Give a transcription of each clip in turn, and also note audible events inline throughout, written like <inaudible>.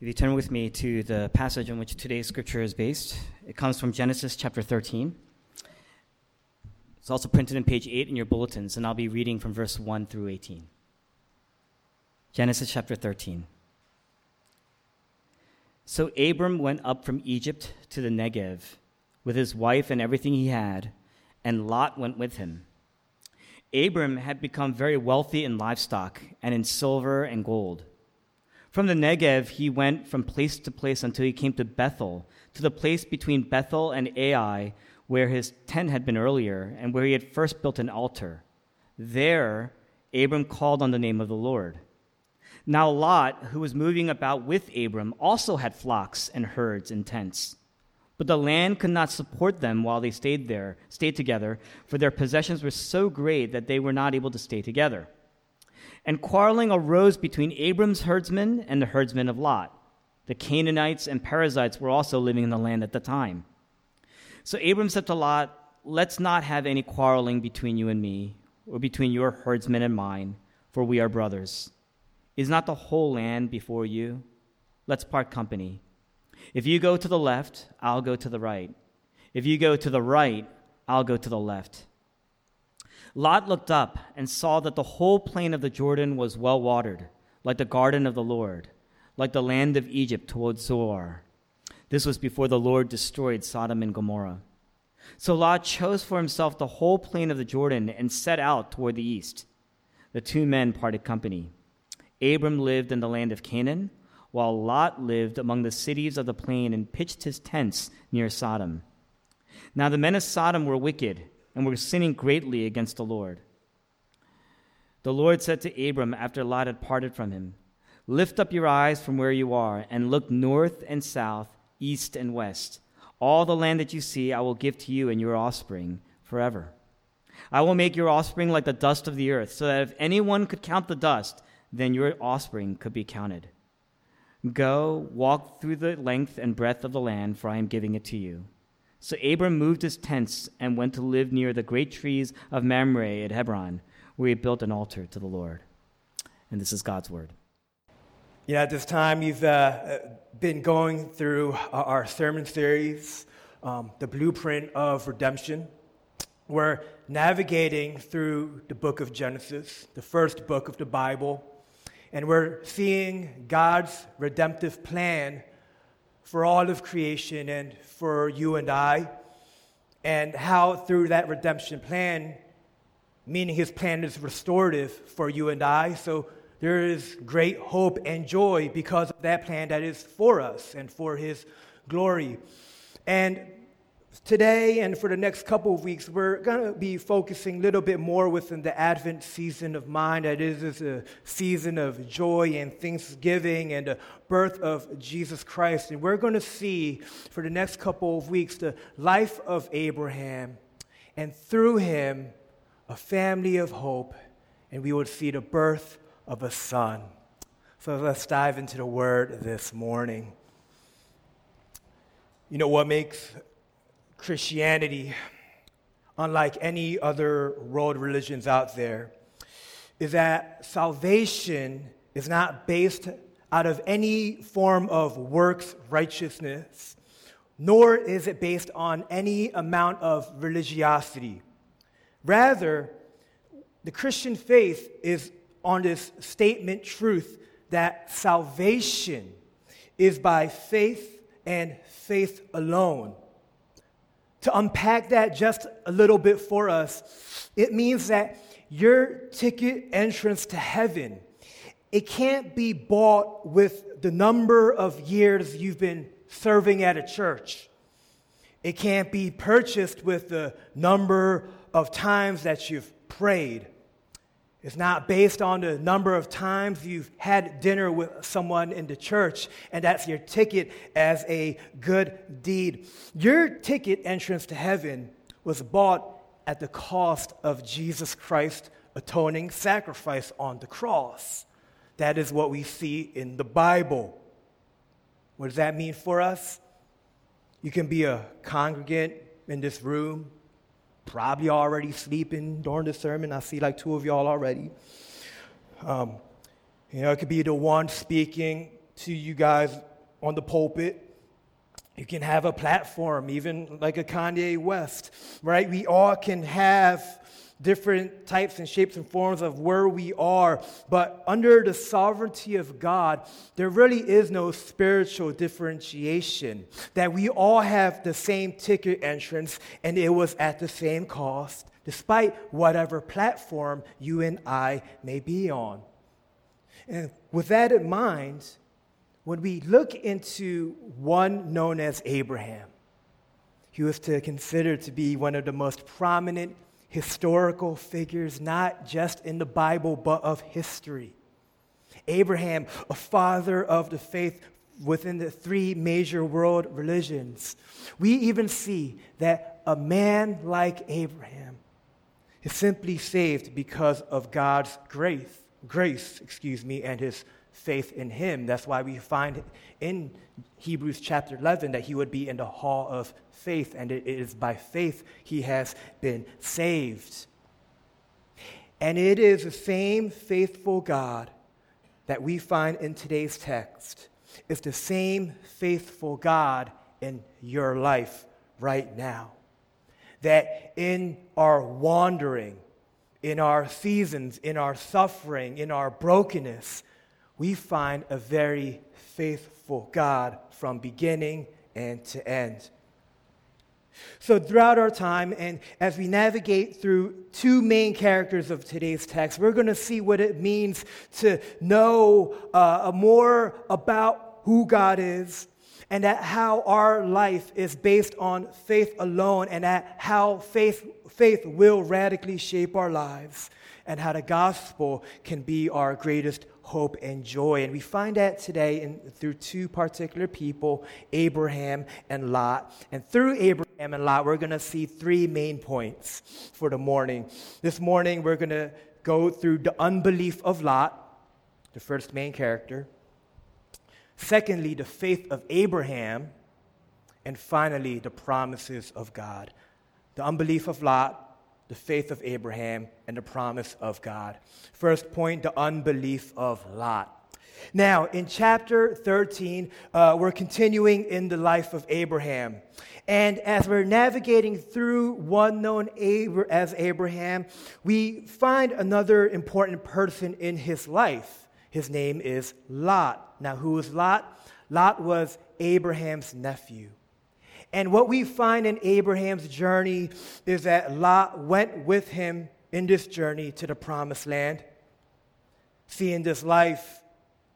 If you turn with me to the passage on which today's scripture is based, it comes from Genesis chapter 13. It's also printed in page 8 in your bulletins, and I'll be reading from verse 1 through 18. Genesis chapter 13. So Abram went up from Egypt to the Negev with his wife and everything he had, and Lot went with him. Abram had become very wealthy in livestock and in silver and gold. From the Negev, he went from place to place until he came to Bethel, to the place between Bethel and Ai, where his tent had been earlier, and where he had first built an altar. There, Abram called on the name of the Lord. Now, Lot, who was moving about with Abram, also had flocks and herds and tents. But the land could not support them while they stayed there, stayed together, for their possessions were so great that they were not able to stay together. And quarreling arose between Abram's herdsmen and the herdsmen of Lot. The Canaanites and Perizzites were also living in the land at the time. So Abram said to Lot, Let's not have any quarreling between you and me, or between your herdsmen and mine, for we are brothers. Is not the whole land before you? Let's part company. If you go to the left, I'll go to the right. If you go to the right, I'll go to the left. Lot looked up and saw that the whole plain of the Jordan was well watered, like the garden of the Lord, like the land of Egypt towards Zoar. This was before the Lord destroyed Sodom and Gomorrah. So Lot chose for himself the whole plain of the Jordan and set out toward the east. The two men parted company. Abram lived in the land of Canaan, while Lot lived among the cities of the plain and pitched his tents near Sodom. Now the men of Sodom were wicked and were sinning greatly against the Lord. The Lord said to Abram after Lot had parted from him, Lift up your eyes from where you are and look north and south, east and west. All the land that you see I will give to you and your offspring forever. I will make your offspring like the dust of the earth, so that if anyone could count the dust, then your offspring could be counted. Go, walk through the length and breadth of the land, for I am giving it to you. So Abram moved his tents and went to live near the great trees of Mamre at Hebron, where he built an altar to the Lord. And this is God's word. Yeah, at this time, you've uh, been going through our sermon series, um, The Blueprint of Redemption. We're navigating through the book of Genesis, the first book of the Bible, and we're seeing God's redemptive plan for all of creation and for you and I, and how through that redemption plan, meaning his plan is restorative for you and I, so there is great hope and joy because of that plan that is for us and for his glory. And Today and for the next couple of weeks, we're going to be focusing a little bit more within the Advent season of mind. That is, is a season of joy and thanksgiving and the birth of Jesus Christ. And we're going to see for the next couple of weeks the life of Abraham and through him a family of hope. And we will see the birth of a son. So let's dive into the word this morning. You know what makes Christianity, unlike any other world religions out there, is that salvation is not based out of any form of works righteousness, nor is it based on any amount of religiosity. Rather, the Christian faith is on this statement truth that salvation is by faith and faith alone. To unpack that just a little bit for us, it means that your ticket entrance to heaven, it can't be bought with the number of years you've been serving at a church. It can't be purchased with the number of times that you've prayed. It's not based on the number of times you've had dinner with someone in the church, and that's your ticket as a good deed. Your ticket entrance to heaven was bought at the cost of Jesus Christ's atoning sacrifice on the cross. That is what we see in the Bible. What does that mean for us? You can be a congregant in this room probably already sleeping during the sermon. I see like two of y'all already. Um, you know, it could be the one speaking to you guys on the pulpit. You can have a platform, even like a Kanye West, right? We all can have different types and shapes and forms of where we are, but under the sovereignty of God, there really is no spiritual differentiation. That we all have the same ticket entrance and it was at the same cost, despite whatever platform you and I may be on. And with that in mind, when we look into one known as Abraham, he was to consider to be one of the most prominent historical figures, not just in the Bible, but of history. Abraham, a father of the faith within the three major world religions. We even see that a man like Abraham is simply saved because of God's grace, grace, excuse me, and his faith in him. That's why we find in Hebrews chapter 11 that he would be in the hall of faith, and it is by faith he has been saved. And it is the same faithful God that we find in today's text. It's the same faithful God in your life right now. That in our wandering, in our seasons, in our suffering, in our brokenness, we find a very faithful God from beginning and to end. So, throughout our time, and as we navigate through two main characters of today's text, we're going to see what it means to know uh, more about who God is, and that how our life is based on faith alone, and that how faith, faith will radically shape our lives, and how the gospel can be our greatest hope, and joy. And we find that today in, through two particular people, Abraham and Lot. And through Abraham and Lot, we're going to see three main points for the morning. This morning, we're going to go through the unbelief of Lot, the first main character. Secondly, the faith of Abraham. And finally, the promises of God. The unbelief of Lot, the faith of Abraham, and the promise of God. First point the unbelief of Lot. Now, in chapter 13, uh, we're continuing in the life of Abraham. And as we're navigating through one known as Abraham, we find another important person in his life. His name is Lot. Now, who is Lot? Lot was Abraham's nephew. And what we find in Abraham's journey is that Lot went with him in this journey to the promised land. See, in this life,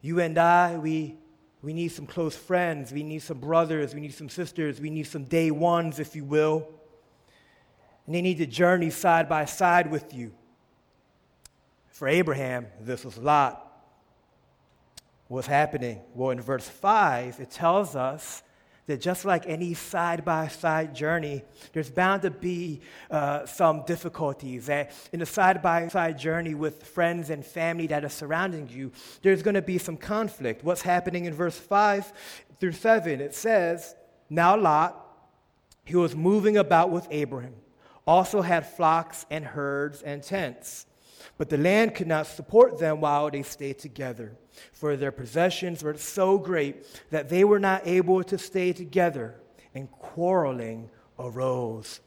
you and I, we, we need some close friends, we need some brothers, we need some sisters, we need some day ones, if you will. And they need to journey side by side with you. For Abraham, this was Lot. What's happening? Well, in verse 5, it tells us that just like any side by side journey, there's bound to be uh, some difficulties. That in a side by side journey with friends and family that are surrounding you, there's going to be some conflict. What's happening in verse 5 through 7? It says, Now Lot, he was moving about with Abraham, also had flocks and herds and tents. But the land could not support them while they stayed together for their possessions were so great that they were not able to stay together, and quarreling arose.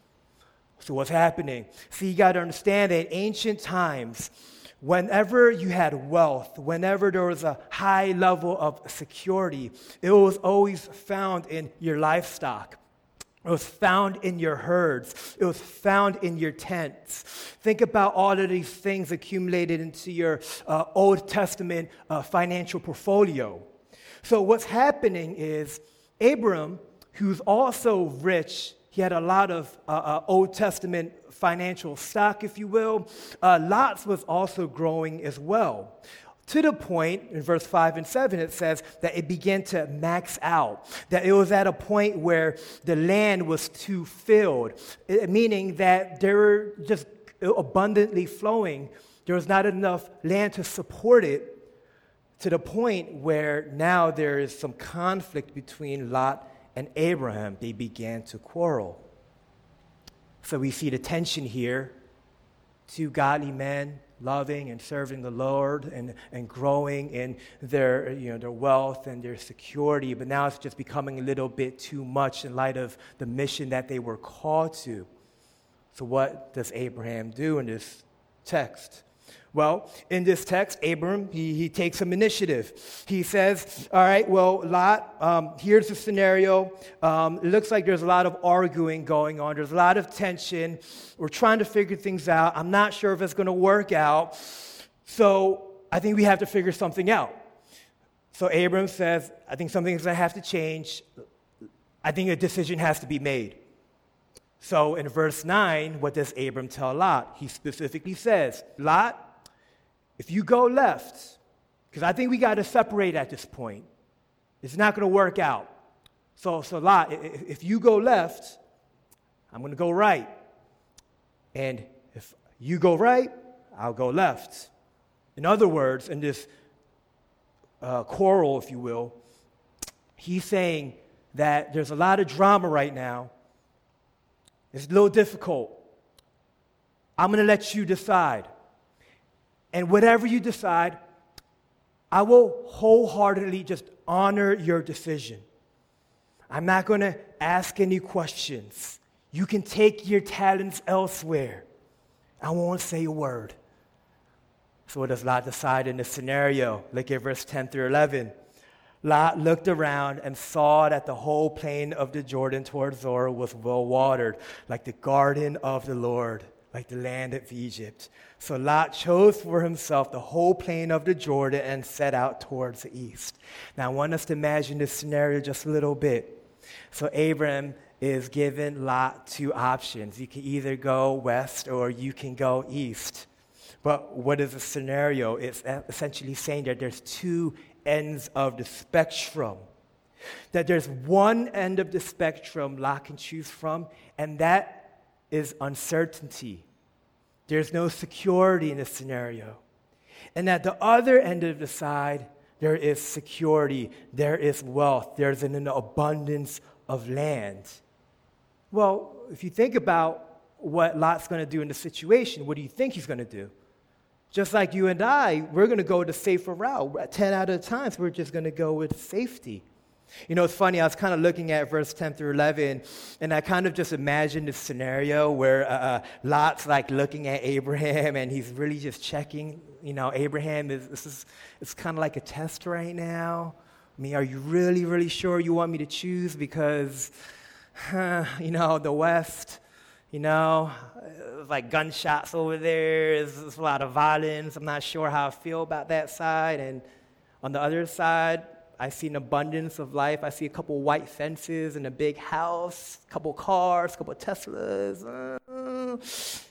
So, what's happening? See, you got to understand that in ancient times, whenever you had wealth, whenever there was a high level of security, it was always found in your livestock. It was found in your herds. It was found in your tents. Think about all of these things accumulated into your uh, Old Testament uh, financial portfolio. So, what's happening is Abram, who's also rich, he had a lot of uh, uh Old Testament financial stock, if you will. Uh, Lot's was also growing as well to the point in verse 5 and 7 it says that it began to max out that it was at a point where the land was too filled eh, meaning that there were just abundantly flowing there was not enough land to support it to the point where now there is some conflict between lot and abraham. They began to quarrel. So we see the tension here two godly men loving and serving the Lord and, and growing in their, you know, their wealth and their security, but now it's just becoming a little bit too much in light of the mission that they were called to. So, what does Abraham do in this text? Well, in this text, Abram, he, he takes some initiative. He says, All right, well, Lot, um, here's the scenario. Um, it looks like there's a lot of arguing going on, there's a lot of tension. We're trying to figure things out. I'm not sure if it's going to work out. So I think we have to figure something out. So Abram says, I think something's going to have to change. I think a decision has to be made. So in verse 9, what does Abram tell Lot? He specifically says, Lot, if you go left, because I think we got to separate at this point, it's not going to work out. So, so Lot, if you go left, I'm going to go right. And if you go right, I'll go left. In other words, in this uh, quarrel, if you will, he's saying that there's a lot of drama right now. It's a little difficult. I'm going to let you decide. And whatever you decide, I will wholeheartedly just honor your decision. I'm not going to ask any questions. You can take your talents elsewhere. I won't say a word. So, what does Lot decide in this scenario? Look at verse 10 through 11. Lot looked around and saw that the whole plain of the Jordan toward Zoar was well watered, like the garden of the Lord like the land of Egypt. So Lot chose for himself the whole plain of the Jordan and set out towards the east. Now, I want us to imagine this scenario just a little bit. So, Abram is given Lot two options. You can either go west or you can go east. But what is the scenario? It's essentially saying that there's two ends of the spectrum. That there's one end of the spectrum Lot can choose from, and that is uncertainty. There's no security in this scenario. And at the other end of the side, there is security, there is wealth, there's an abundance of land. Well, if you think about what Lot's going to do in the situation, what do you think he's going to do? Just like you and I, we're going to go the safer route. 10 out of the times, we're just going to go with safety. You know, it's funny, I was kind of looking at verse 10 through 11, and I kind of just imagined this scenario where uh, uh, Lot's like looking at Abraham, and he's really just checking. You know, Abraham is, this is, it's kind of like a test right now. I mean, are you really, really sure you want me to choose? Because, huh, <sighs> you know, the West, you know, like gunshots over there, there's, there's a lot of violence. I'm not sure how I feel about that side. And on the other side, I see an abundance of life. I see a couple white fences and a big house, a couple cars, a couple Teslas. Uh,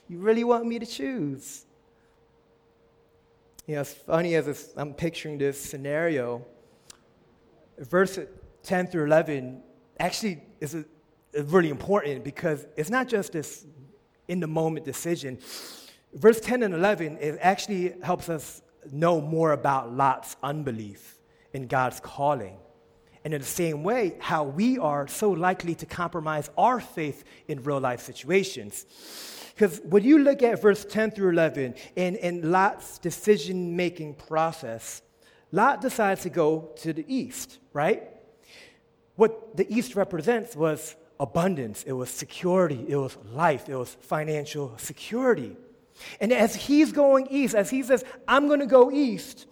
you really want me to choose? You know, it's funny as I'm picturing this scenario. Verse 10 through 11 actually is, a, is really important because it's not just this in the moment decision. Verse 10 and 11, it actually helps us know more about Lot's unbelief in God's calling. And in the same way, how we are so likely to compromise our faith in real life situations. Because when you look at verse 10 through 11 in, in Lot's decision making process, Lot decides to go to the east, right? What the east represents was abundance, it was security, it was life, it was financial security. And as he's going east, as he says, I'm going to go east,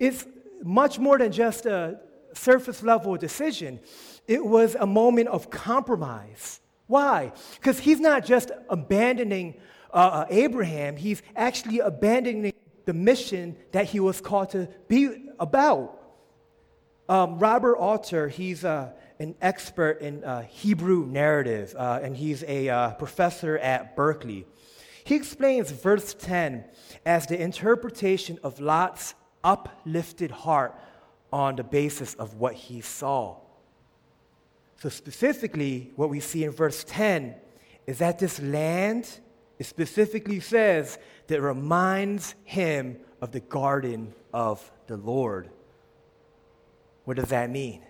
it's much more than just a surface level decision, it was a moment of compromise. Why? Because he's not just abandoning uh, uh, Abraham, he's actually abandoning the mission that he was called to be about. Um, Robert Alter, he's uh, an expert in uh, Hebrew narrative, uh, and he's a uh, professor at Berkeley. He explains verse 10 as the interpretation of Lot's uplifted heart on the basis of what he saw. So, specifically, what we see in verse 10 is that this land, it specifically says that reminds him of the garden of the Lord. What does that mean?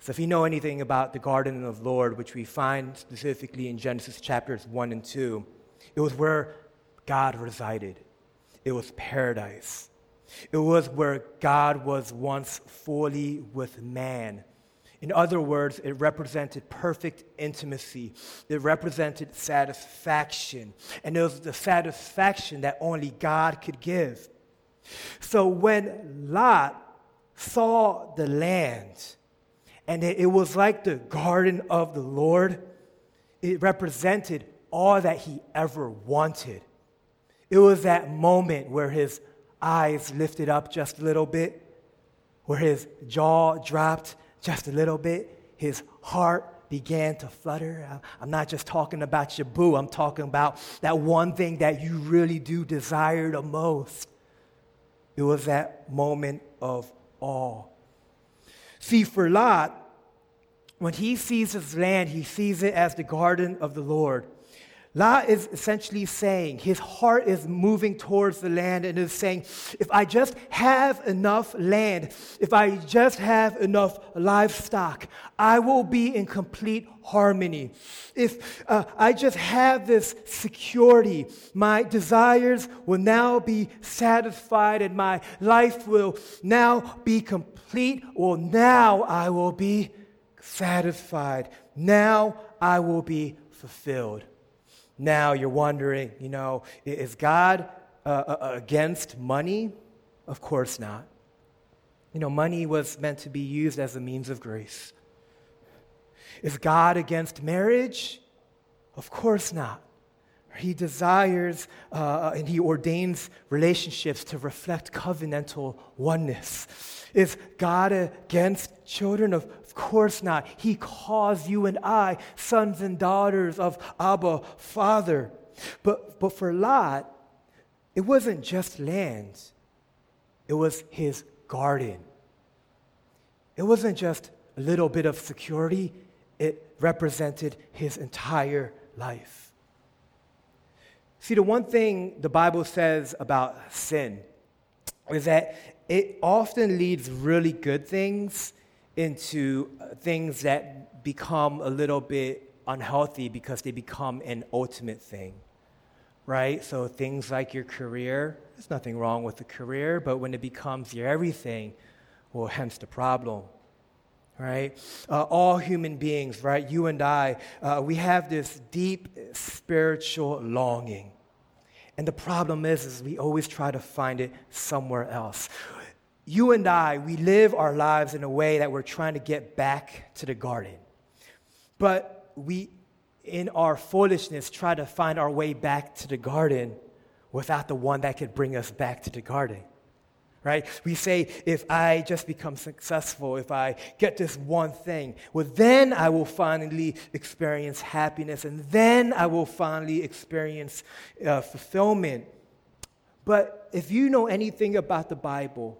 So, if you know anything about the garden of the Lord, which we find specifically in Genesis chapters 1 and 2, it was where God resided. it was paradise. It was where God was once fully with man. In other words, it represented perfect intimacy. It represented satisfaction. And it was the satisfaction that only God could give. So when Lot saw the land, and it, was like the garden of the Lord, it represented all that he ever wanted. It was that moment where his eyes lifted up just a little bit, where his jaw dropped just a little bit, his heart began to flutter. I'm not just talking about your boo, I'm talking about that one thing that you really do desire the most. It was that moment of awe. See, for Lot, when he sees his land, he sees it as the garden of the Lord. Lot is essentially saying, his heart is moving towards the land and is saying, if I just have enough land, if I just have enough livestock, I will be in complete harmony. If uh, I just have this security, my desires will now be satisfied and my life will now be complete. Well, now I will be satisfied. Now I will be fulfilled. Now you're wondering, you know, is God uh, uh, uh, against money? Of course not. You know, money was meant to be used as a means of grace. Is God against marriage? Of course not. He desires uh, and he ordains relationships to reflect covenantal oneness. Is God against children? Of course not. He calls you and I sons and daughters of Abba, Father. But, but for Lot, it wasn't just land, it was his garden. It wasn't just a little bit of security, it represented his entire life. See, the one thing the Bible says about sin is that it often leads really good things into uh, things that become a little bit unhealthy because they become an ultimate thing, right? So things like your career, there's nothing wrong with the career, but when it becomes your everything, well, hence the problem. Right? Uh, all human beings, right? You and I, uh, we have this deep spiritual longing. And the problem is, is we always try to find it somewhere else you and I, we live our lives in a way that we're trying to get back to the garden. But we, in our foolishness, try to find our way back to the garden without the one that could bring us back to the garden. Right? We say, if I just become successful, if I get this one thing, well, then I will finally experience happiness and then I will finally experience uh, fulfillment. But if you know anything about the Bible,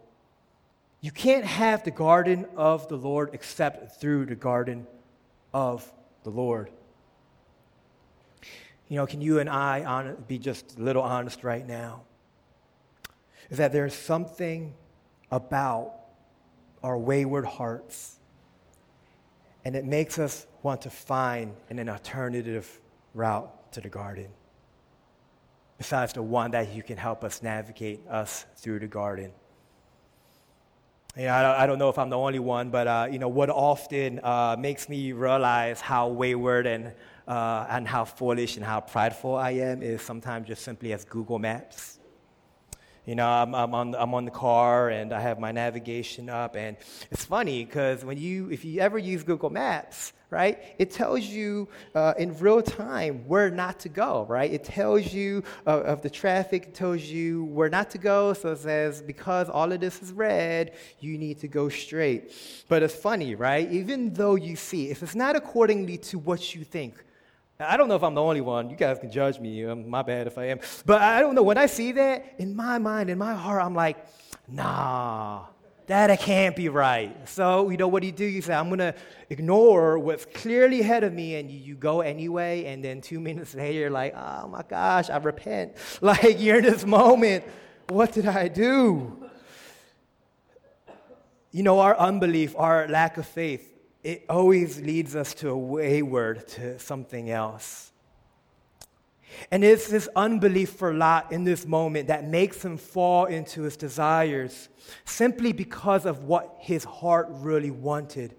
you can't have the garden of the Lord except through the garden of the Lord. You know, can you and I be just a little honest right now? Is that there's something about our wayward hearts, and it makes us want to find an alternative route to the garden, besides the one that you can help us navigate us through the garden. Don't, I don't know if I'm the only one, but uh, you know, what often uh, makes me realize how wayward and, uh, and how foolish and how prideful I am is sometimes just simply as Google Maps. You know, I'm, I'm, on, I'm on the car and I have my navigation up, and it's funny because when you, if you ever use Google Maps, right? It tells you uh, in real time where not to go, right? It tells you uh, of the traffic, it tells you where not to go. So it says, because all of this is red, you need to go straight. But it's funny, right? Even though you see, if it's not accordingly to what you think, I don't know if I'm the only one. You guys can judge me. Um, my bad if I am. But I don't know. When I see that, in my mind, in my heart, I'm like, nah, that can't be right. So, you know, what do you do? You say, I'm going to ignore what's clearly ahead of me, and you, you, go anyway. And then two <laughs> minutes later, you're like, oh my gosh, I repent. <laughs> Like, you're in this moment. What did I do? You know, our unbelief, our lack of faith, it always leads us to a wayward, to something else. And it's this unbelief for Lot in this moment that makes him fall into his desires simply because of what his heart really wanted.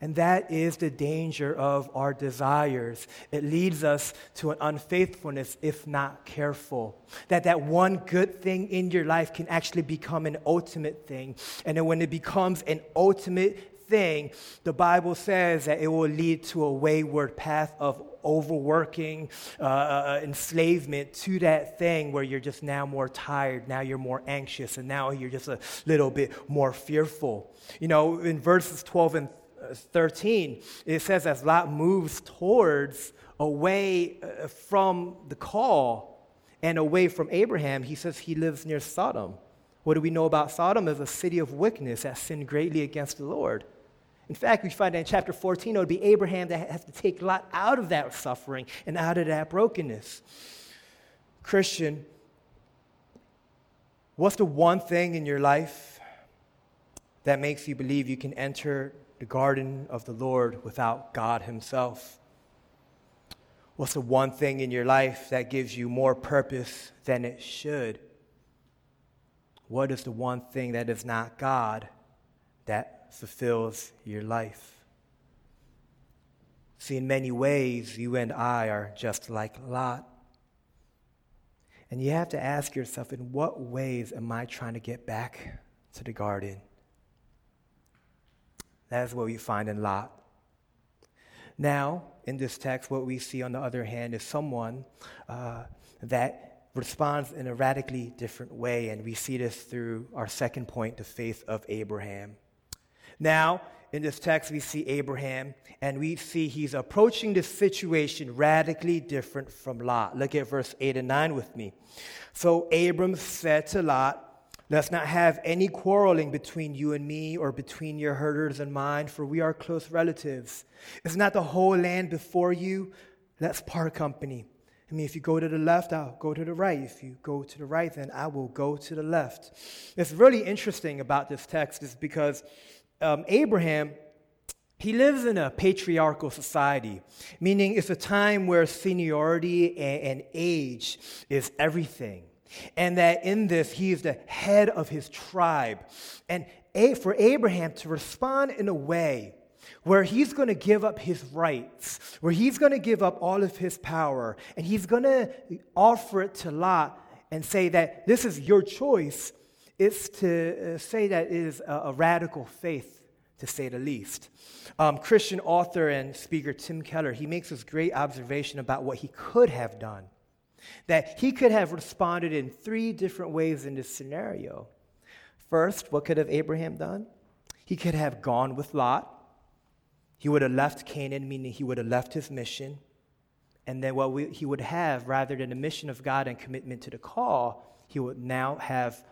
And that is the danger of our desires. It leads us to an unfaithfulness if not careful. That that one good thing in your life can actually become an ultimate thing. And then when it becomes an ultimate thing, the Bible says that it will lead to a wayward path of overworking, uh, uh, enslavement to that thing where you're just now more tired, now you're more anxious, and now you're just a little bit more fearful. You know, in verses 12 and uh, 13, it says as Lot moves towards away uh, from the call and away from Abraham, he says he lives near Sodom. What do we know about Sodom? As a city of wickedness that sinned greatly against the Lord. In fact, we find that in chapter 14, it would be Abraham that has to take Lot out of that suffering and out of that brokenness. Christian, what's the one thing in your life that makes you believe you can enter the garden of the Lord without God Himself? What's the one thing in your life that gives you more purpose than it should? What is the one thing that is not God that fulfills your life. See, in many ways, you and I are just like Lot. And you have to ask yourself, in what ways am I trying to get back to the garden? That's what we find in Lot. Now, in this text, what we see on the other hand is someone uh, that responds in a radically different way. And we see this through our second point, the faith of Abraham. Now, in this text, we see Abraham, and we see he's approaching this situation radically different from Lot. Look at verse 8 and 9 with me. So Abram said to Lot, Let's not have any quarreling between you and me, or between your herders and mine, for we are close relatives. Is not the whole land before you? Let's part company. I mean, if you go to the left, I'll go to the right. If you go to the right, then I will go to the left. It's really interesting about this text is because um, Abraham, he lives in a patriarchal society, meaning it's a time where seniority and, and age is everything. And that in this, he is the head of his tribe. And for Abraham to respond in a way where he's going to give up his rights, where he's going to give up all of his power, and he's going to offer it to Lot and say that this is your choice, it's to uh, say that it is a, radical faith, to say the least. Um, Christian author and speaker Tim Keller, he makes this great observation about what he could have done. That he could have responded in three different ways in this scenario. First, what could have Abraham done? He could have gone with Lot. He would have left Canaan, meaning he would have left his mission. And then what we, he would have, rather than the mission of God and commitment to the call, he would now have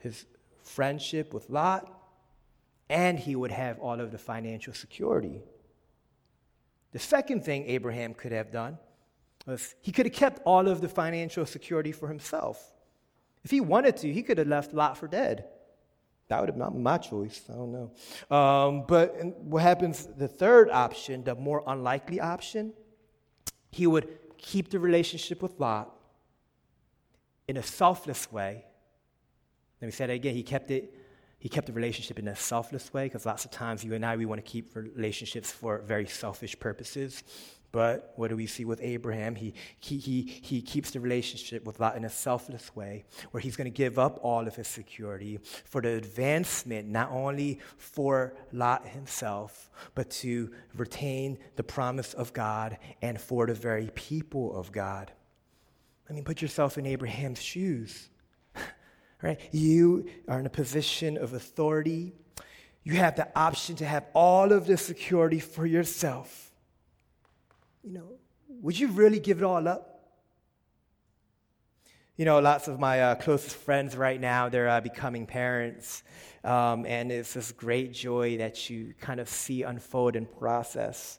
his friendship with Lot, and he would have all of the financial security. The second thing Abraham could have done was he could have kept all of the financial security for himself. If he wanted to, he could have left Lot for dead. That would have been my choice. I don't know. Um, but what happens, the third option, the more unlikely option, he would keep the relationship with Lot in a selfless way let me say that again. He kept it. He kept the relationship in a selfless way because lots of times you and I we want to keep relationships for very selfish purposes. But what do we see with Abraham? He, he, he, he keeps the relationship with Lot in a selfless way, where he's going to give up all of his security for the advancement, not only for Lot himself, but to retain the promise of God and for the very people of God. I mean, put yourself in Abraham's shoes right? You are in a position of authority. You have the option to have all of the security for yourself. You know, would you really give it all up? You know, lots of my uh, closest friends right now, they're uh, becoming parents. Um, and it's this great joy that you kind of see unfold and process.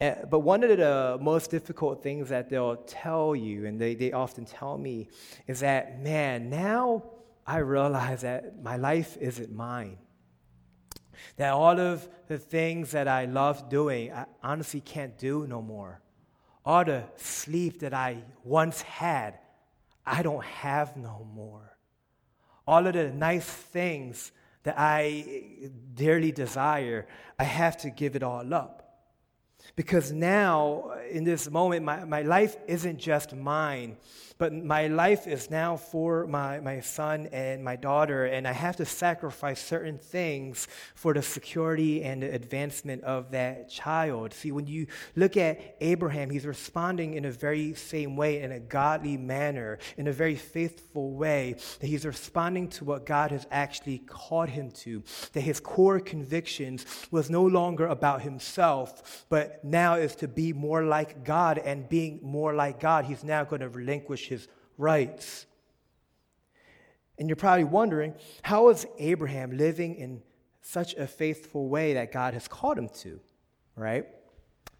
Uh, but one of the most difficult things that they'll tell you, and they, they often tell me, is that, man, now I realize that my life isn't mine. That all of the things that I love doing, I honestly can't do no more. all the sleep that I once had, I don't have no more. All of the nice things that I dearly desire, I have to give it all up. Because now, in this moment, my, my life isn't just mine, but my life is now for my, my son and my daughter, and I have to sacrifice certain things for the security and the advancement of that child. See, when you look at Abraham, he's responding in a very same way, in a godly manner, in a very faithful way, that he's responding to what God has actually called him to, that his core convictions was no longer about himself, but now is to be more like God, and being more like God, he's now going to relinquish his rights. And you're probably wondering how is Abraham living in such a faithful way that God has called him to, right?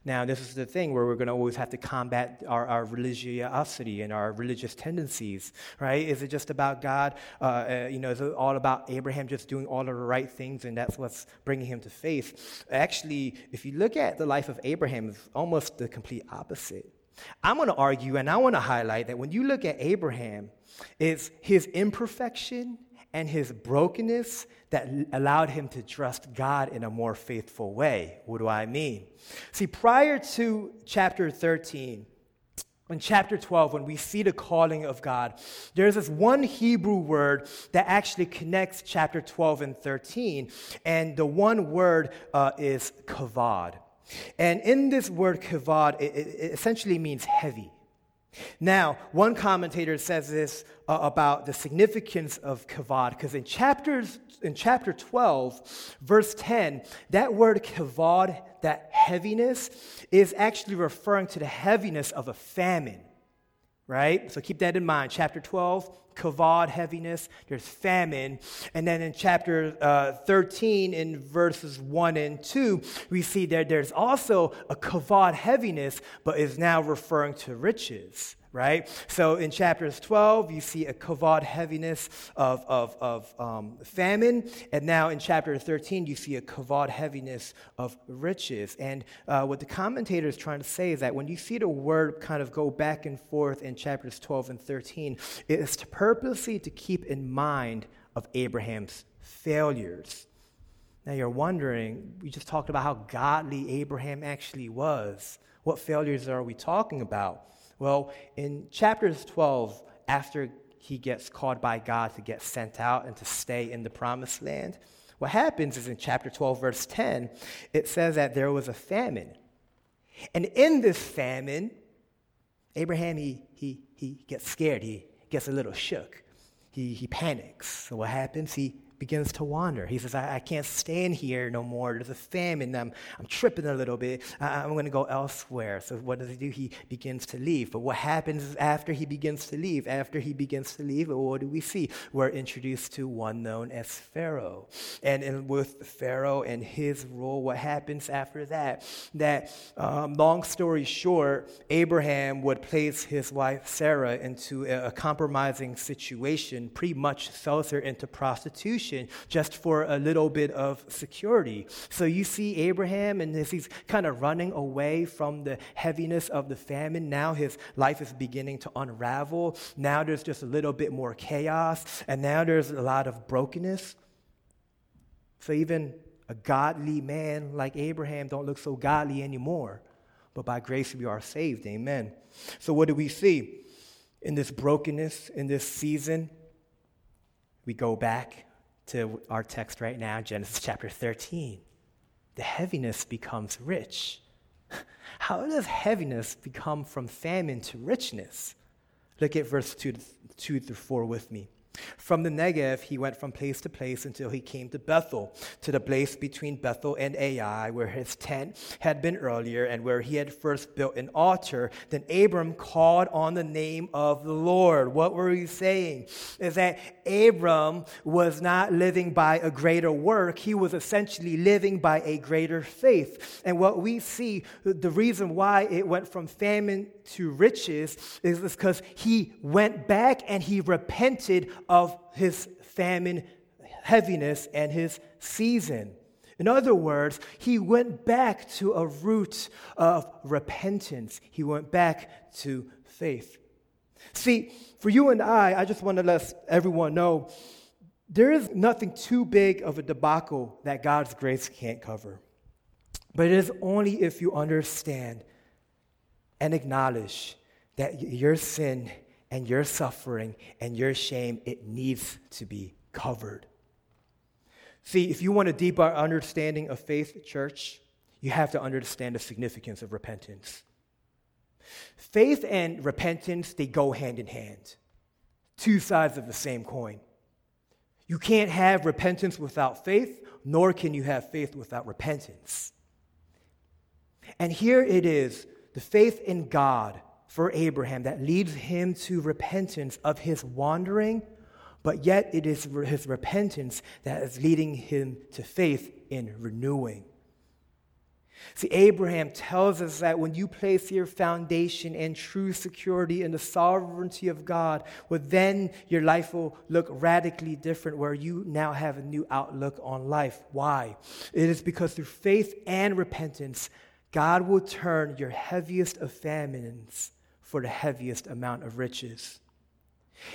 Now, this is the thing where we're going to always have to combat our, our religiosity and our religious tendencies, right? Is it just about God? Uh, uh, you know, is it all about Abraham just doing all of the right things and that's what's bringing him to faith? Actually, if you look at the life of Abraham, it's almost the complete opposite. I'm going to argue and I want to highlight that when you look at Abraham, it's his imperfection and his brokenness that allowed him to trust God in a more faithful way. What do I mean? See, prior to chapter 13, in chapter 12, when we see the calling of God, there's this one Hebrew word that actually connects chapter 12 and 13. And the one word uh, is kavod. And in this word kavod, it, it essentially means heavy. Now, one commentator says this uh, about the significance of kavod, because in chapters in chapter 12, verse 10, that word kavod, that heaviness, is actually referring to the heaviness of a famine. Right? So keep that in mind. Chapter 12, kavod, heaviness, there's famine. And then in chapter uh, 13, in verses 1 and 2, we see that there's also a kavod heaviness, but is now referring to riches right? So in chapters 12, you see a kavod heaviness of, of, of um, famine. And now in chapter 13, you see a kavod heaviness of riches. And uh, what the commentator is trying to say is that when you see the word kind of go back and forth in chapters 12 and 13, it is to purposely to keep in mind of Abraham's failures. Now you're wondering, we just talked about how godly Abraham actually was. What failures are we talking about? Well, in chapters 12, after he gets called by God to get sent out and to stay in the promised land, what happens is in chapter 12, verse 10, it says that there was a famine. And in this famine, Abraham, he, he, he gets scared. He gets a little shook. He, he panics. So what happens? He begins to wander. He says, I, I can't stand here no more. There's a famine. I'm, I'm tripping a little bit. I, I'm going to go elsewhere. So what does he do? He begins to leave. But what happens after he begins to leave? After he begins to leave, what do we see? We're introduced to one known as Pharaoh. And in, with Pharaoh and his rule, what happens after that? That, um, long story short, Abraham would place his wife Sarah into a, a compromising situation, pretty much sells her into prostitution just for a little bit of security. So you see Abraham, and as he's kind of running away from the heaviness of the famine, now his life is beginning to unravel. Now there's just a little bit more chaos, and now there's a lot of brokenness. So even a godly man like Abraham don't look so godly anymore. But by grace we are saved. Amen. So what do we see? In this brokenness, in this season, we go back to our text right now, Genesis <laughs> chapter 13. The heaviness becomes rich. <laughs> How does heaviness become from famine to richness? Look at verse 2, 2 through 4 with me. From the Negev, he went from place to place until he came to Bethel, to the place between Bethel and Ai, where his tent had been earlier and where he had first built an altar. Then Abram called on the name of the Lord. What were he saying? Is that Abram was not living by a greater work, he was essentially living by a greater faith. And what we see, the reason why it went from famine to riches is because he went back and he repented of his famine heaviness and his season. In other words, he went back to a root of repentance. He went back to faith. See, for you and I, I just want to let everyone know there is nothing too big of a debacle that God's grace can't cover. But it is only if you understand and acknowledge that your sin and your suffering and your shame, it needs to be covered. See, if you want a deeper understanding of faith, church, you have to understand the significance of repentance. Faith and repentance, they go hand in hand, two sides of the same coin. You can't have repentance without faith, nor can you have faith without repentance. And here it is the faith in God for Abraham that leads him to repentance of his wandering, but yet it is his repentance that is leading him to faith in renewing. See, Abraham tells us that when you place your foundation and true security in the sovereignty of God, well, then your life will look radically different, where you now have a new outlook on life. Why? It is because through faith and repentance, God will turn your heaviest of famines for the heaviest amount of riches.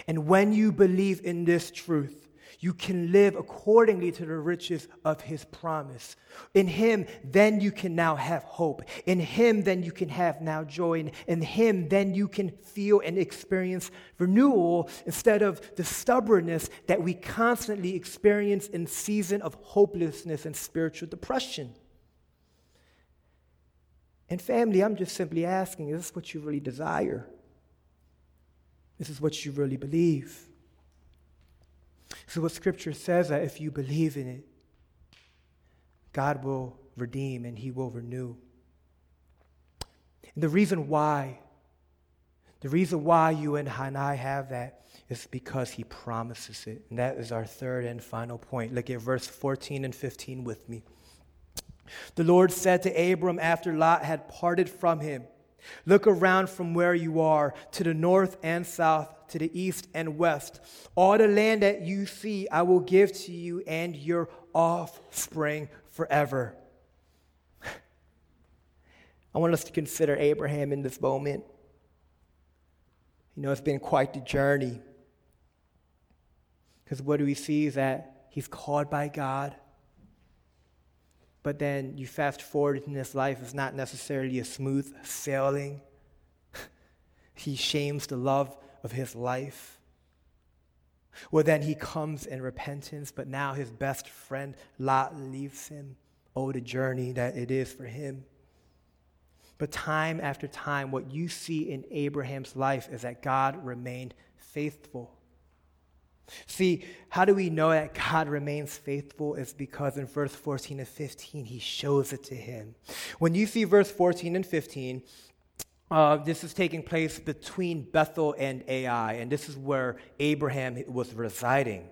And when you believe in this truth, you can live accordingly to the riches of his promise. In him, then you can now have hope. In him, then you can have now joy. In, him, then you can feel and experience renewal instead of the stubbornness that we constantly experience in season of hopelessness and spiritual depression. And family, I'm just simply asking is this what you really desire? This is what you really believe. So, what Scripture says that if you believe in it, God will redeem and He will renew. And the reason why, the reason why you and I have that is because He promises it. And that is our third and final point. Look at verse 14 and 15 with me. The Lord said to Abram after Lot had parted from him, Look around from where you are to the north and south, to the east and west. All the land that you see, I will give to you and your offspring forever. I want us to consider Abraham in this moment. You know, it's been quite the journey. Because what do we see is that he's called by God. But then you fast forward in his life, it's not necessarily a smooth sailing. <laughs> he shames the love of his life. Well, then he comes in repentance, but now his best friend Lot leaves him. Oh, the journey that it is for him. But time after time, what you see in Abraham's life is that God remained faithful. See, how do we know that God remains faithful? Is because in verse 14 and 15, he shows it to him. When you see verse 14 and 15, uh, this is taking place between Bethel and Ai, and this is where Abraham was residing,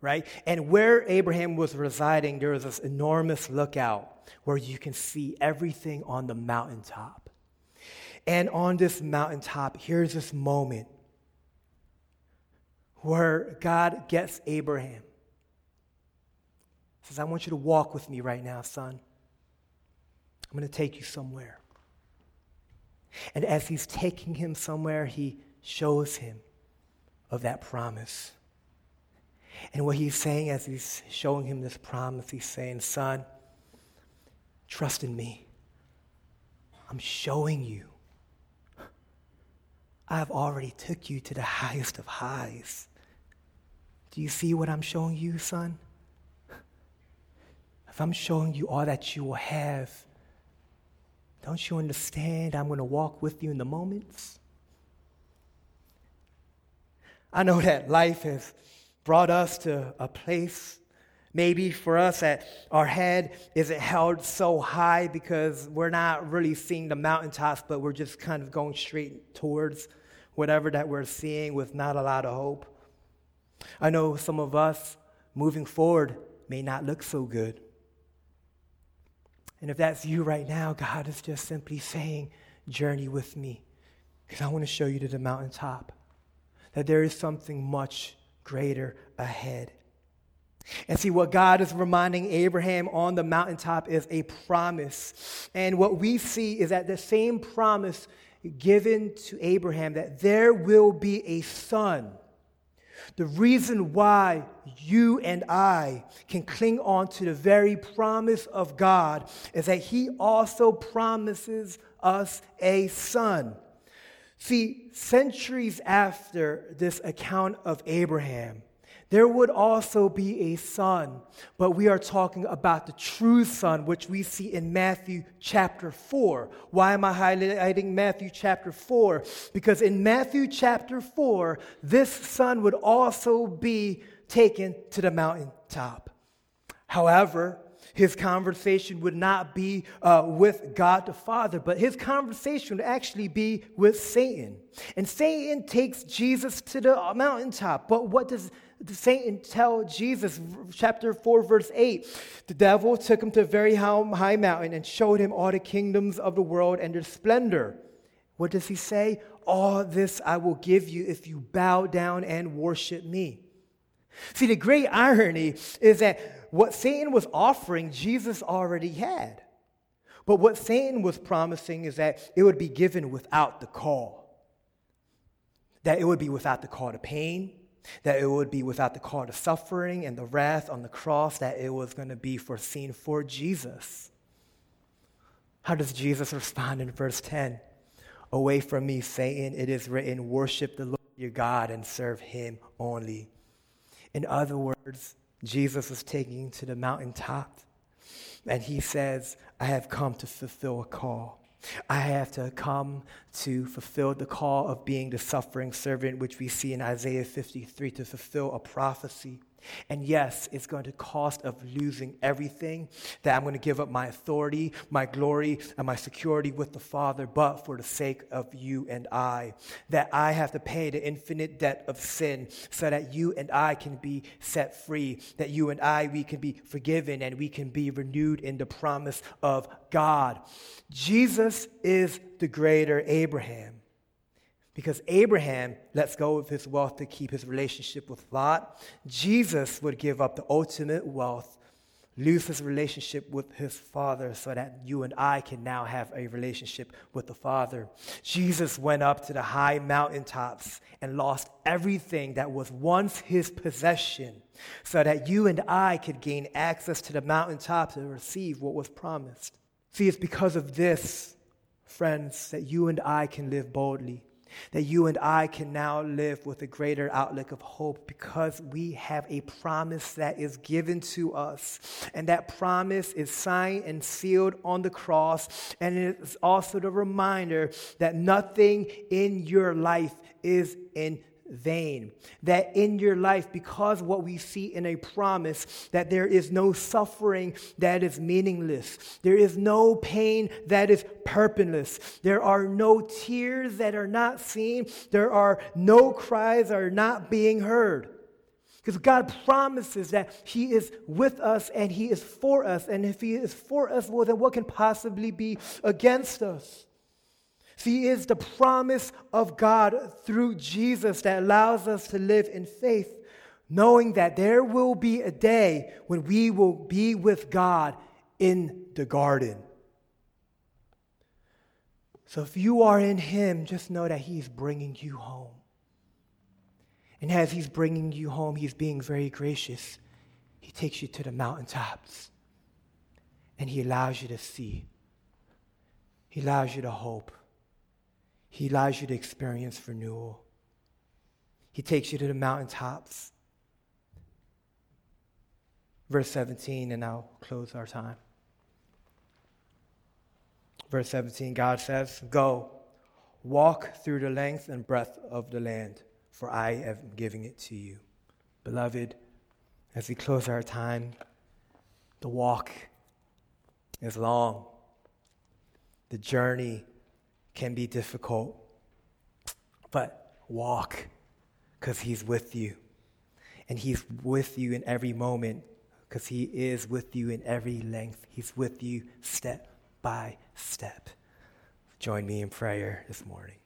right? And where Abraham was residing, there was this enormous lookout where you can see everything on the mountaintop. And on this mountaintop, here's this moment where God gets Abraham. He says, I want you to walk with me right now, son. I'm going to take you somewhere. And as he's taking him somewhere, he shows him of that promise. And what he's saying as he's showing him this promise, he's saying, Son, trust in me. I'm showing you. I've already took you to the highest of highs. Do you see what I'm showing you, son? If I'm showing you all that you will have, don't you understand? I'm going to walk with you in the moments. I know that life has brought us to a place, maybe for us, that our head isn't held so high because we're not really seeing the mountaintops, but we're just kind of going straight towards whatever that we're seeing with not a lot of hope. I know some of us moving forward may not look so good. And if that's you right now, God is just simply saying, Journey with me, because I want to show you to the mountaintop that there is something much greater ahead. And see, what God is reminding Abraham on the mountaintop is a promise. And what we see is that the same promise given to Abraham that there will be a son. The reason why you and I can cling on to the very promise of God is that He also promises us a son. See, centuries after this account of Abraham, there would also be a son, but we are talking about the true son, which we see in Matthew chapter 4. Why am I highlighting Matthew chapter 4? Because in Matthew chapter 4, this son would also be taken to the mountaintop. However, his conversation would not be uh, with God the Father, but his conversation would actually be with Satan. And Satan takes Jesus to the mountaintop. But what does Satan tell Jesus, chapter 4, verse 8, the devil took him to a very high mountain and showed him all the kingdoms of the world and their splendor. What does he say? All this I will give you if you bow down and worship me. See, the great irony is that what Satan was offering, Jesus already had. But what Satan was promising is that it would be given without the call, that it would be without the call to pain, that it would be without the call to suffering and the wrath on the cross, that it was going to be foreseen for Jesus. How does Jesus respond in verse 10? Away from me, Satan, it is written, worship the Lord your God and serve him only. In other words, Jesus is taking to the mountaintop, and he says, I have come to fulfill a call. I have to come to fulfill the call of being the suffering servant, which we see in Isaiah 53, to fulfill a prophecy. And yes, it's going to cost of losing everything, that I'm going to give up my authority, my glory, and my security with the Father, but for the sake of you and I, that I have to pay the infinite debt of sin so that you and I can be set free, that you and I, we can be forgiven and we can be renewed in the promise of God. Jesus is the greater Abraham. Because Abraham lets go of his wealth to keep his relationship with Lot. Jesus would give up the ultimate wealth, lose his relationship with his Father, so that you and I can now have a relationship with the Father. Jesus went up to the high mountaintops and lost everything that was once his possession, so that you and I could gain access to the mountaintop to receive what was promised. See, it's because of this, friends, that you and I can live boldly that you and I can now live with a greater outlook of hope because we have a promise that is given to us. And that promise is signed and sealed on the cross. And it is also the reminder that nothing in your life is in vain. That in your life, because what we see in a promise, that there is no suffering that is meaningless, there is no pain that is purposeless, there are no tears that are not seen, there are no cries that are not being heard. Because God promises that He is with us and He is for us. And if He is for us, well, then what can possibly be against us? See, it's the promise of God through Jesus that allows us to live in faith, knowing that there will be a day when we will be with God in the garden. So if you are in Him, just know that He's bringing you home. And as He's bringing you home, He's being very gracious. He takes you to the mountaintops and He allows you to see, He allows you to hope. He allows you to experience renewal. He takes you to the mountaintops. Verse 17, and I'll close our time. Verse 17, God says, Go, walk through the length and breadth of the land, for I am giving it to you. Beloved, as we close our time, the walk is long. The journey can be difficult, but walk because He's with you. And He's with you in every moment because He is with you in every length. He's with you step by step. Join me in prayer this morning.